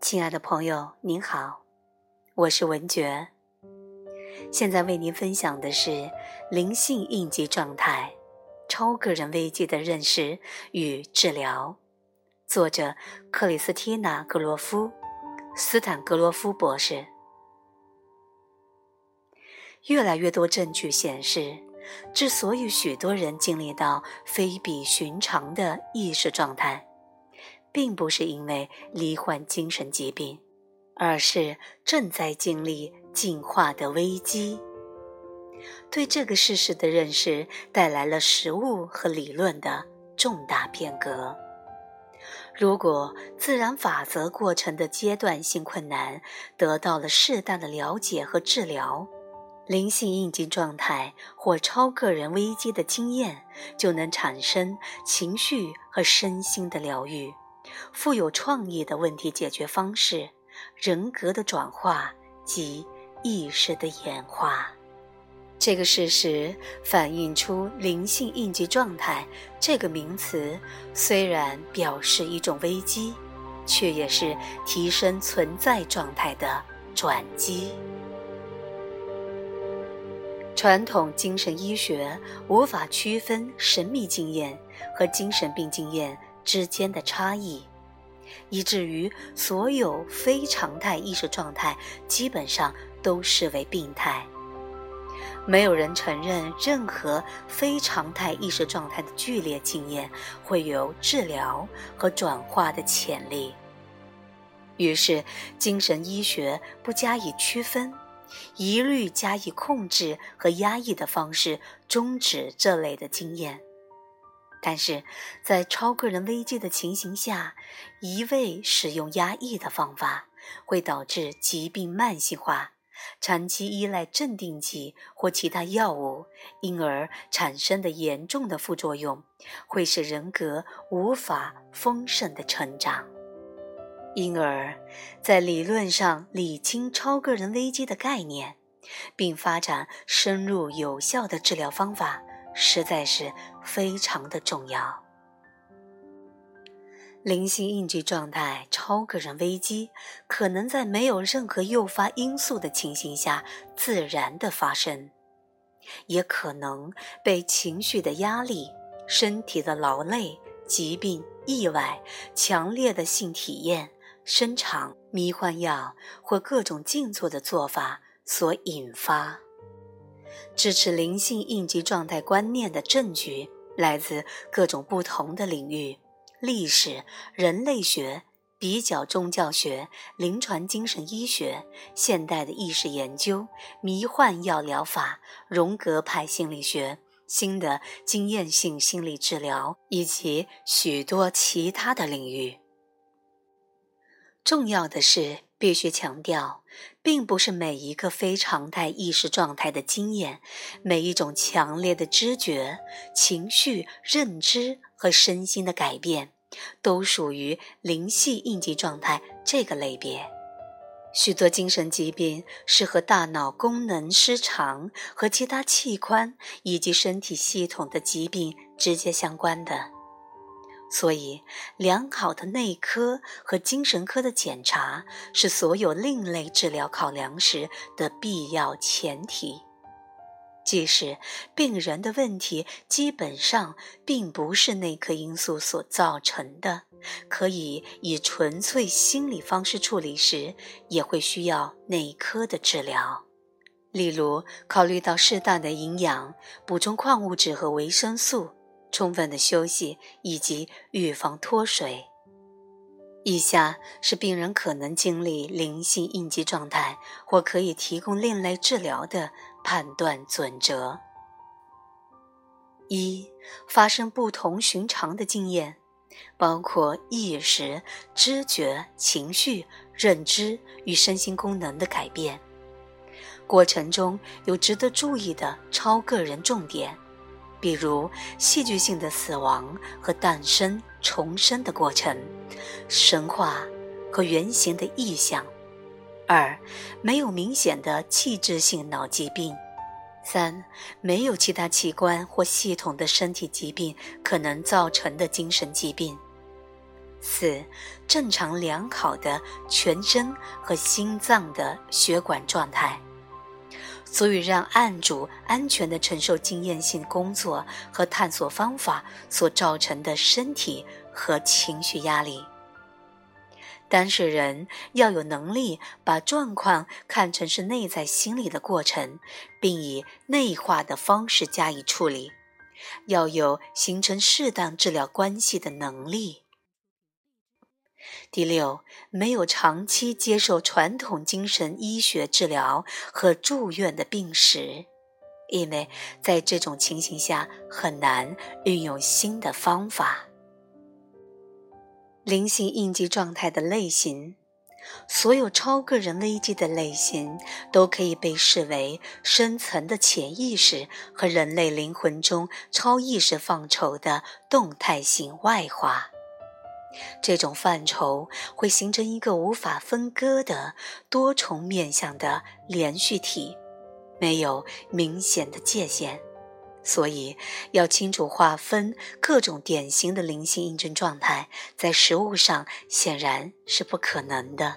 亲爱的朋友，您好，我是文觉。现在为您分享的是灵性应激状态、超个人危机的认识与治疗，作者克里斯蒂娜·格罗夫，斯坦格罗夫博士。越来越多证据显示，之所以许多人经历到非比寻常的意识状态。并不是因为罹患精神疾病，而是正在经历进化的危机。对这个事实的认识带来了实物和理论的重大变革。如果自然法则过程的阶段性困难得到了适当的了解和治疗，灵性应激状态或超个人危机的经验就能产生情绪和身心的疗愈。富有创意的问题解决方式、人格的转化及意识的演化，这个事实反映出灵性应激状态这个名词虽然表示一种危机，却也是提升存在状态的转机。传统精神医学无法区分神秘经验和精神病经验。之间的差异，以至于所有非常态意识状态基本上都视为病态。没有人承认任何非常态意识状态的剧烈经验会有治疗和转化的潜力。于是，精神医学不加以区分，一律加以控制和压抑的方式终止这类的经验。但是在超个人危机的情形下，一味使用压抑的方法，会导致疾病慢性化，长期依赖镇定剂或其他药物，因而产生的严重的副作用，会使人格无法丰盛的成长。因而，在理论上理清超个人危机的概念，并发展深入有效的治疗方法。实在是非常的重要。灵性应激状态、超个人危机，可能在没有任何诱发因素的情形下自然的发生，也可能被情绪的压力、身体的劳累、疾病、意外、强烈的性体验、生长、迷幻药或各种静坐的做法所引发。支持灵性应急状态观念的证据来自各种不同的领域：历史、人类学、比较宗教学、临床精神医学、现代的意识研究、迷幻药疗法、荣格派心理学、新的经验性心理治疗以及许多其他的领域。重要的是。必须强调，并不是每一个非常态意识状态的经验，每一种强烈的知觉、情绪、认知和身心的改变，都属于灵系应激状态这个类别。许多精神疾病是和大脑功能失常和其他器官以及身体系统的疾病直接相关的。所以，良好的内科和精神科的检查是所有另类治疗考量时的必要前提。即使病人的问题基本上并不是内科因素所造成的，可以以纯粹心理方式处理时，也会需要内科的治疗。例如，考虑到适当的营养、补充矿物质和维生素。充分的休息以及预防脱水。以下是病人可能经历灵性应激状态或可以提供另类治疗的判断准则：一、发生不同寻常的经验，包括意识、知觉、情绪、认知与身心功能的改变，过程中有值得注意的超个人重点。比如戏剧性的死亡和诞生、重生的过程，神话和原型的意象；二，没有明显的器质性脑疾病；三，没有其他器官或系统的身体疾病可能造成的精神疾病。四，正常良好的全身和心脏的血管状态，足以让案主安全地承受经验性工作和探索方法所造成的身体和情绪压力。当事人要有能力把状况看成是内在心理的过程，并以内化的方式加以处理，要有形成适当治疗关系的能力。第六，没有长期接受传统精神医学治疗和住院的病史，因为在这种情形下很难运用新的方法。灵性应激状态的类型，所有超个人危机的类型都可以被视为深层的潜意识和人类灵魂中超意识范畴的动态性外化。这种范畴会形成一个无法分割的多重面向的连续体，没有明显的界限。所以，要清楚划分各种典型的灵性印证状态，在实物上显然是不可能的。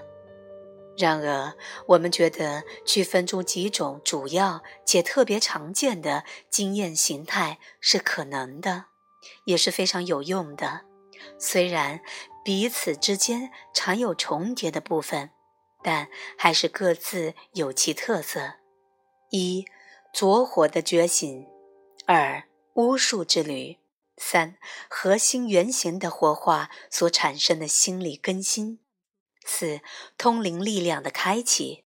然而，我们觉得区分出几种主要且特别常见的经验形态是可能的，也是非常有用的。虽然彼此之间常有重叠的部分，但还是各自有其特色。一，着火的觉醒。二巫术之旅，三核心原型的活化所产生的心理更新，四通灵力量的开启，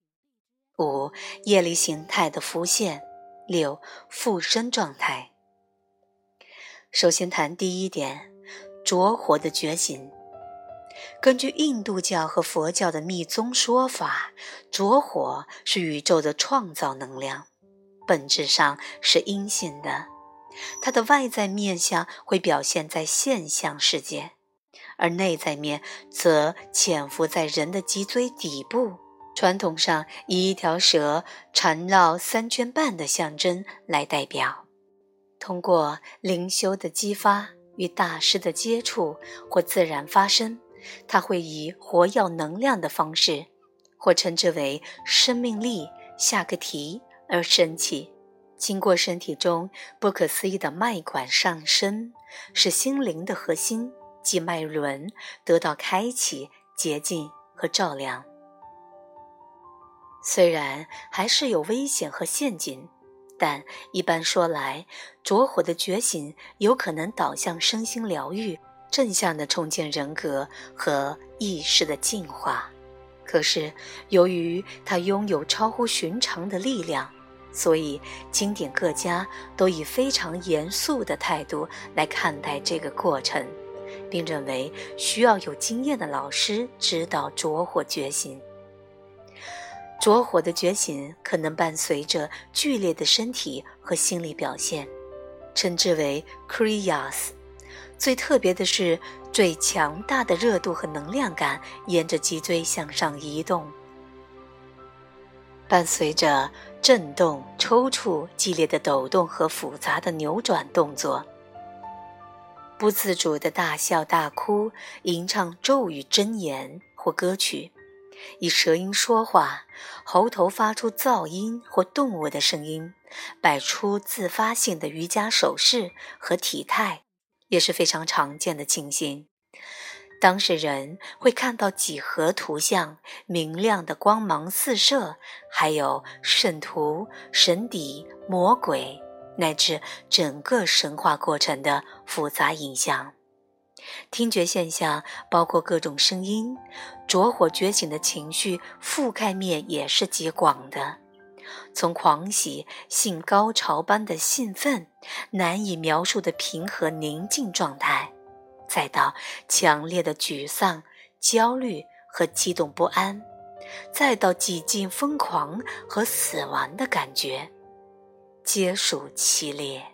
五业力形态的浮现，六附身状态。首先谈第一点，着火的觉醒。根据印度教和佛教的密宗说法，着火是宇宙的创造能量。本质上是阴性的，它的外在面相会表现在现象世界，而内在面则潜伏在人的脊椎底部。传统上以一条蛇缠绕三圈半的象征来代表。通过灵修的激发与大师的接触或自然发生，它会以活耀能量的方式，或称之为生命力下个题。而升起，经过身体中不可思议的脉管上升，使心灵的核心即脉轮得到开启、洁净和照亮。虽然还是有危险和陷阱，但一般说来，着火的觉醒有可能导向身心疗愈、正向的重建人格和意识的进化。可是，由于它拥有超乎寻常的力量。所以，经典各家都以非常严肃的态度来看待这个过程，并认为需要有经验的老师指导着火觉醒。着火的觉醒可能伴随着剧烈的身体和心理表现，称之为 kriyas。最特别的是，最强大的热度和能量感沿着脊椎向上移动。伴随着震动、抽搐、激烈的抖动和复杂的扭转动作，不自主的大笑大哭、吟唱咒语真言或歌曲，以舌音说话，喉头发出噪音或动物的声音，摆出自发性的瑜伽手势和体态，也是非常常见的情形。当事人会看到几何图像、明亮的光芒四射，还有圣徒、神邸、魔鬼，乃至整个神话过程的复杂影像。听觉现象包括各种声音，着火觉醒的情绪覆盖面也是极广的，从狂喜、性高潮般的兴奋，难以描述的平和宁静状态。再到强烈的沮丧、焦虑和激动不安，再到几近疯狂和死亡的感觉，皆属其列。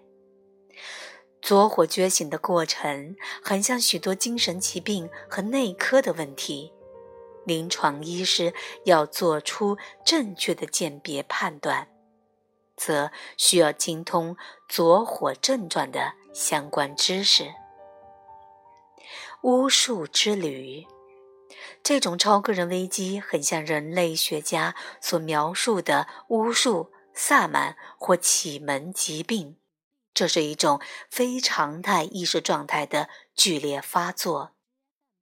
左火觉醒的过程，很像许多精神疾病和内科的问题。临床医师要做出正确的鉴别判断。则需要精通左火症状的相关知识。巫术之旅，这种超个人危机很像人类学家所描述的巫术、萨满或启蒙疾病。这是一种非常态意识状态的剧烈发作，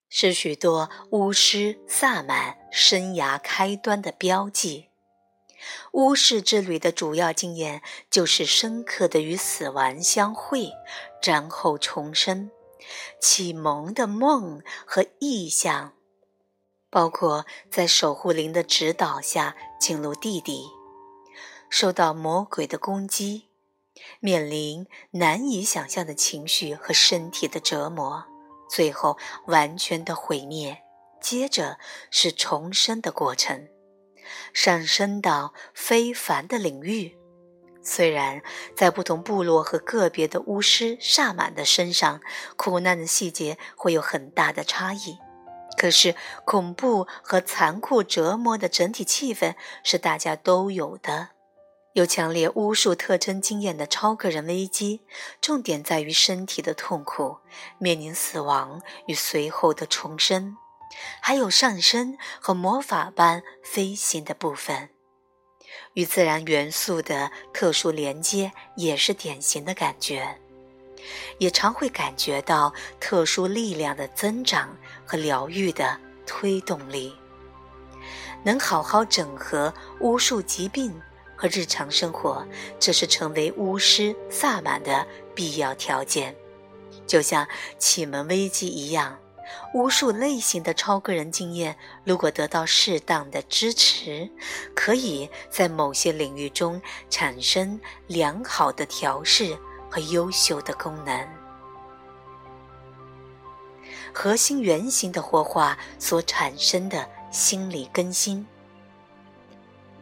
是许多巫师、萨满生涯开端的标记。巫师之旅的主要经验就是深刻的与死亡相会，然后重生。启蒙的梦和意象，包括在守护灵的指导下进入地底，受到魔鬼的攻击，面临难以想象的情绪和身体的折磨，最后完全的毁灭。接着是重生的过程。上升到非凡的领域，虽然在不同部落和个别的巫师、萨满的身上，苦难的细节会有很大的差异，可是恐怖和残酷折磨的整体气氛是大家都有的。有强烈巫术特征经验的超个人危机，重点在于身体的痛苦，面临死亡与随后的重生。还有上升和魔法般飞行的部分，与自然元素的特殊连接也是典型的感觉，也常会感觉到特殊力量的增长和疗愈的推动力。能好好整合巫术疾病和日常生活，这是成为巫师萨满的必要条件，就像启蒙危机一样。巫术类型的超个人经验，如果得到适当的支持，可以在某些领域中产生良好的调试和优秀的功能。核心原型的活化所产生的心理更新。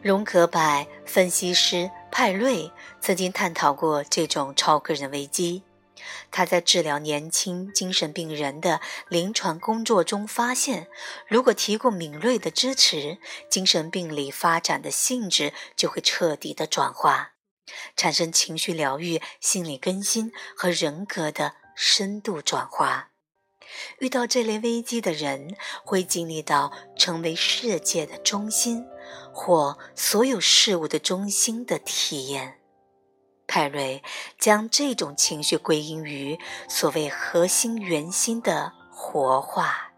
荣格派分析师派瑞曾经探讨过这种超个人危机。他在治疗年轻精神病人的临床工作中发现，如果提供敏锐的支持，精神病理发展的性质就会彻底的转化，产生情绪疗愈、心理更新和人格的深度转化。遇到这类危机的人，会经历到成为世界的中心或所有事物的中心的体验。派瑞将这种情绪归因于所谓核心圆心的活化，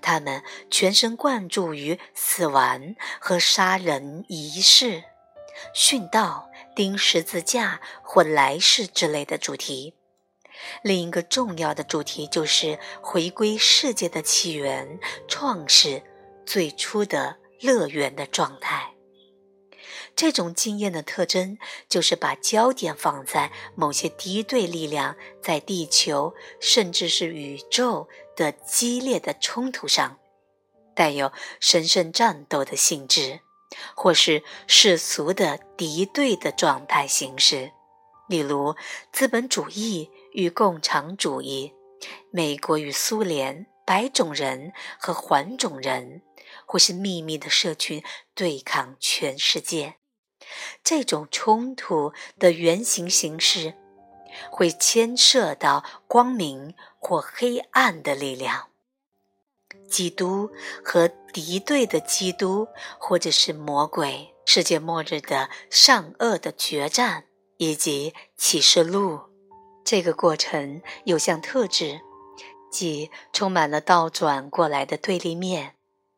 他们全神贯注于死亡和杀人仪式、殉道、钉十字架或来世之类的主题。另一个重要的主题就是回归世界的起源、创世、最初的乐园的状态。这种经验的特征就是把焦点放在某些敌对力量在地球甚至是宇宙的激烈的冲突上，带有神圣战斗的性质，或是世俗的敌对的状态形式，例如资本主义与共产主义、美国与苏联、白种人和黄种人，或是秘密的社群对抗全世界。这种冲突的原型形式，会牵涉到光明或黑暗的力量，基督和敌对的基督，或者是魔鬼，世界末日的善恶的决战，以及启示录。这个过程有项特质，即充满了倒转过来的对立面，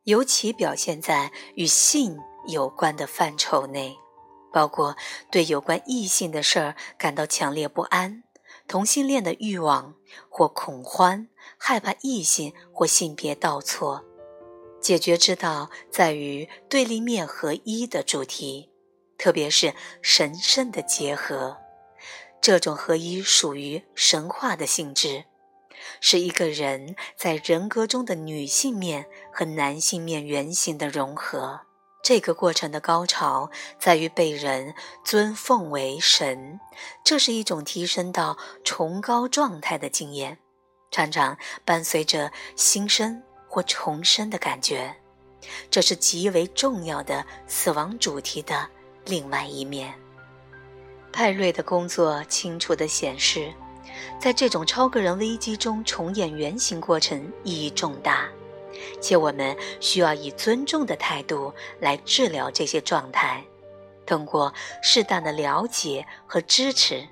尤其表现在与性有关的范畴内。包括对有关异性的事儿感到强烈不安，同性恋的欲望或恐慌，害怕异性或性别倒错。解决之道在于对立面合一的主题，特别是神圣的结合。这种合一属于神话的性质，是一个人在人格中的女性面和男性面原型的融合。这个过程的高潮在于被人尊奉为神，这是一种提升到崇高状态的经验，常常伴随着新生或重生的感觉。这是极为重要的死亡主题的另外一面。派瑞的工作清楚地显示，在这种超个人危机中重演原型过程意义重大，且我们需要以尊重的态度来治疗这些状态，通过适当的了解和支持，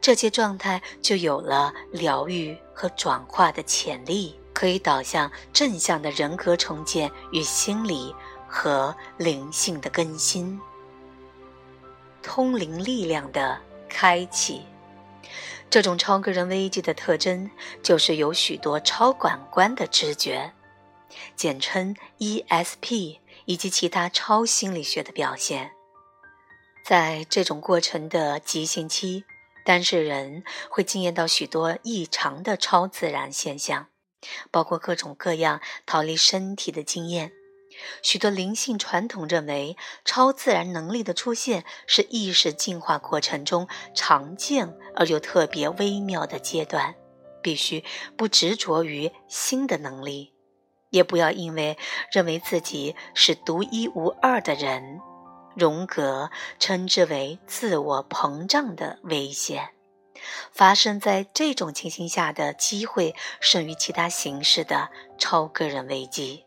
这些状态就有了疗愈和转化的潜力，可以导向正向的人格重建与心理和灵性的更新。通灵力量的开启，这种超个人危机的特征就是有许多超感官的知觉，简称 ESP，以及其他超心理学的表现。在这种过程的急性期，当事人会经验到许多异常的超自然现象，包括各种各样逃离身体的经验。许多灵性传统认为，超自然能力的出现是意识进化过程中常见而又特别微妙的阶段，必须不执着于新的能力，也不要因为认为自己是独一无二的人，荣格称之为自我膨胀的危险。发生在这种情形下的机会，胜于其他形式的超个人危机。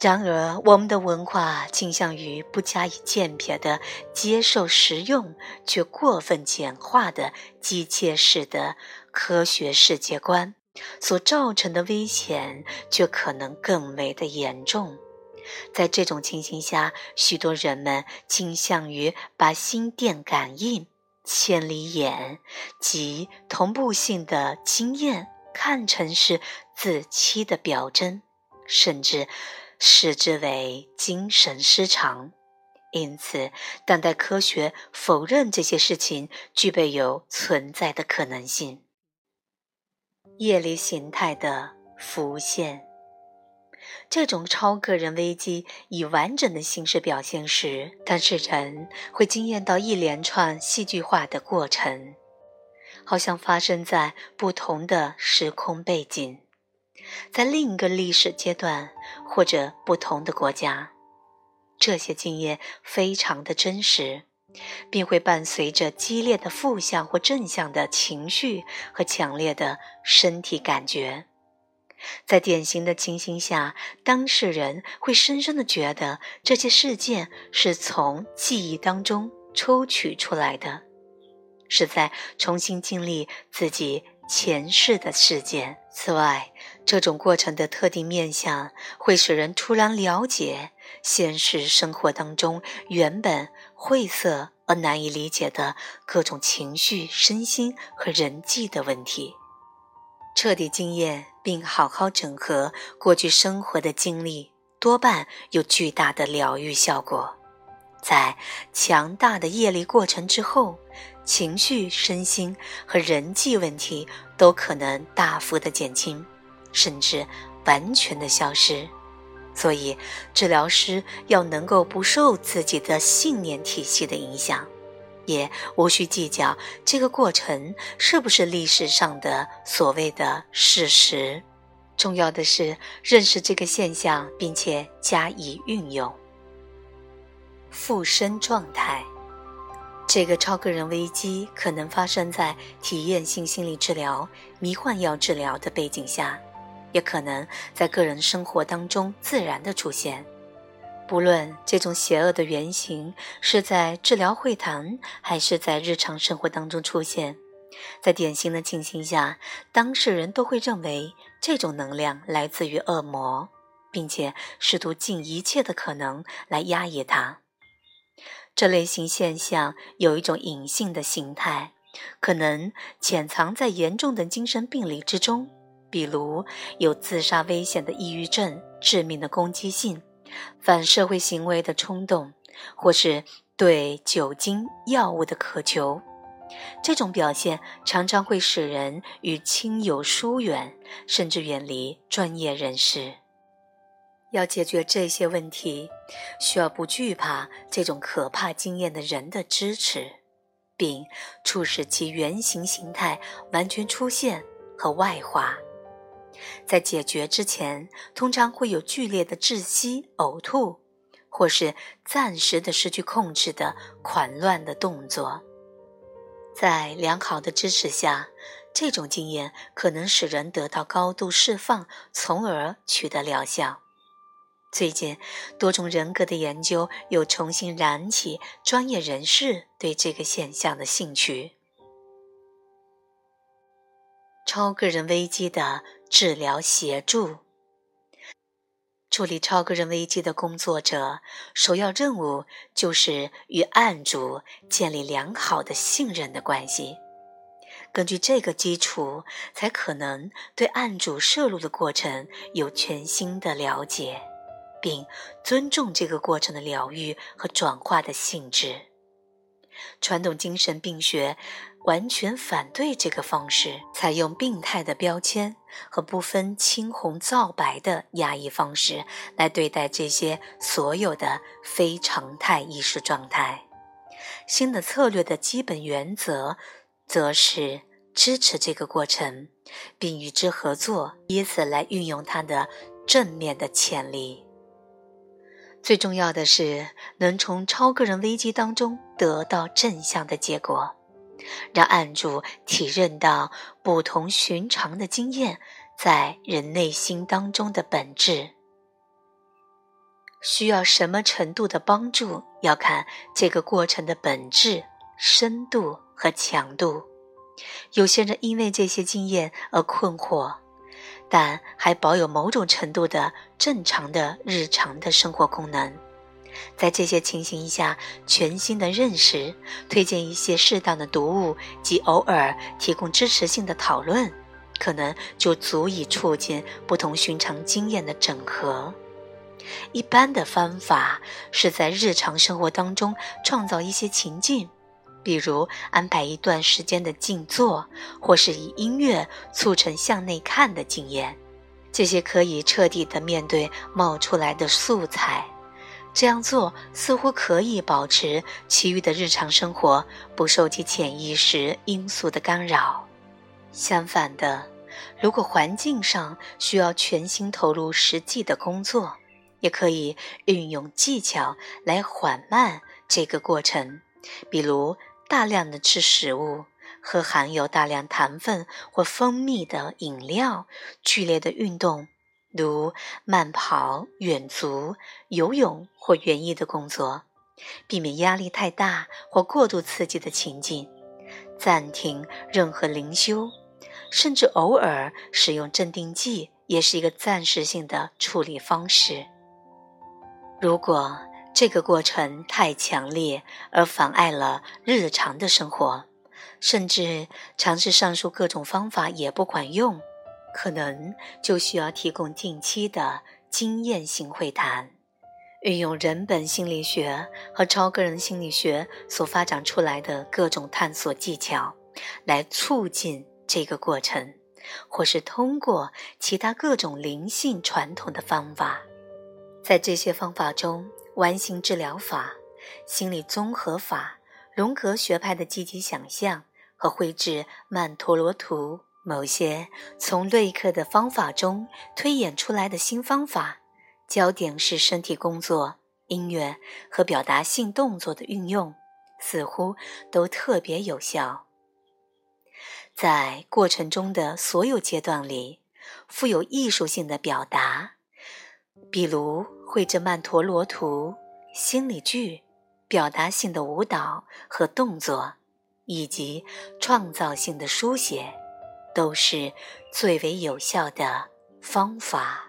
然而，我们的文化倾向于不加以鉴别的接受实用却过分简化的机械式的科学世界观，所造成的危险却可能更为的严重。在这种情形下，许多人们倾向于把心电感应、千里眼及同步性的经验看成是自欺的表征，甚至。视之为精神失常，因此，当代科学否认这些事情具备有存在的可能性。业力形态的浮现，这种超个人危机以完整的形式表现时，当事人会惊艳到一连串戏剧化的过程，好像发生在不同的时空背景。在另一个历史阶段或者不同的国家，这些经验非常的真实，并会伴随着激烈的负向或正向的情绪和强烈的身体感觉。在典型的情形下，当事人会深深的觉得这些事件是从记忆当中抽取出来的，是在重新经历自己前世的事件。此外，这种过程的特定面相会使人突然了解现实生活当中原本晦涩而难以理解的各种情绪、身心和人际的问题，彻底经验并好好整合过去生活的经历，多半有巨大的疗愈效果。在强大的业力过程之后。情绪、身心和人际问题都可能大幅的减轻，甚至完全的消失。所以，治疗师要能够不受自己的信念体系的影响，也无需计较这个过程是不是历史上的所谓的事实。重要的是认识这个现象，并且加以运用。附身状态。这个超个人危机可能发生在体验性心理治疗、迷幻药治疗的背景下，也可能在个人生活当中自然的出现。不论这种邪恶的原型是在治疗会谈，还是在日常生活当中出现，在典型的情形下，当事人都会认为这种能量来自于恶魔，并且试图尽一切的可能来压抑它。这类型现象有一种隐性的形态，可能潜藏在严重的精神病理之中，比如有自杀危险的抑郁症、致命的攻击性、反社会行为的冲动，或是对酒精、药物的渴求。这种表现常常会使人与亲友疏远，甚至远离专业人士。要解决这些问题，需要不惧怕这种可怕经验的人的支持，并促使其原型形态完全出现和外化。在解决之前，通常会有剧烈的窒息、呕吐，或是暂时的失去控制的狂乱的动作。在良好的支持下，这种经验可能使人得到高度释放，从而取得疗效。最近，多种人格的研究又重新燃起专业人士对这个现象的兴趣。超个人危机的治疗协助，处理超个人危机的工作者首要任务就是与案主建立良好的信任的关系。根据这个基础，才可能对案主摄入的过程有全新的了解。并尊重这个过程的疗愈和转化的性质。传统精神病学完全反对这个方式，采用病态的标签和不分青红皂白的压抑方式来对待这些所有的非常态意识状态。新的策略的基本原则，则是支持这个过程，并与之合作，以此来运用它的正面的潜力。最重要的是，能从超个人危机当中得到正向的结果，让案主体认到不同寻常的经验在人内心当中的本质。需要什么程度的帮助，要看这个过程的本质、深度和强度。有些人因为这些经验而困惑。但还保有某种程度的正常的日常的生活功能，在这些情形下，全新的认识，推荐一些适当的读物及偶尔提供支持性的讨论，可能就足以促进不同寻常经验的整合。一般的方法是在日常生活当中创造一些情境。比如安排一段时间的静坐，或是以音乐促成向内看的经验，这些可以彻底的面对冒出来的素材。这样做似乎可以保持其余的日常生活不受其潜意识因素的干扰。相反的，如果环境上需要全心投入实际的工作，也可以运用技巧来缓慢这个过程，比如。大量的吃食物，喝含有大量糖分或蜂蜜的饮料，剧烈的运动，如慢跑、远足、游泳或园艺的工作，避免压力太大或过度刺激的情境，暂停任何灵修，甚至偶尔使用镇定剂，也是一个暂时性的处理方式。如果。这个过程太强烈，而妨碍了日常的生活，甚至尝试上述各种方法也不管用，可能就需要提供定期的经验性会谈，运用人本心理学和超个人心理学所发展出来的各种探索技巧，来促进这个过程，或是通过其他各种灵性传统的方法，在这些方法中。完形治疗法、心理综合法、荣格学派的积极想象和绘制曼陀罗图，某些从瑞克的方法中推演出来的新方法，焦点是身体工作、音乐和表达性动作的运用，似乎都特别有效。在过程中的所有阶段里，富有艺术性的表达，比如。绘着曼陀罗图、心理剧、表达性的舞蹈和动作，以及创造性的书写，都是最为有效的方法。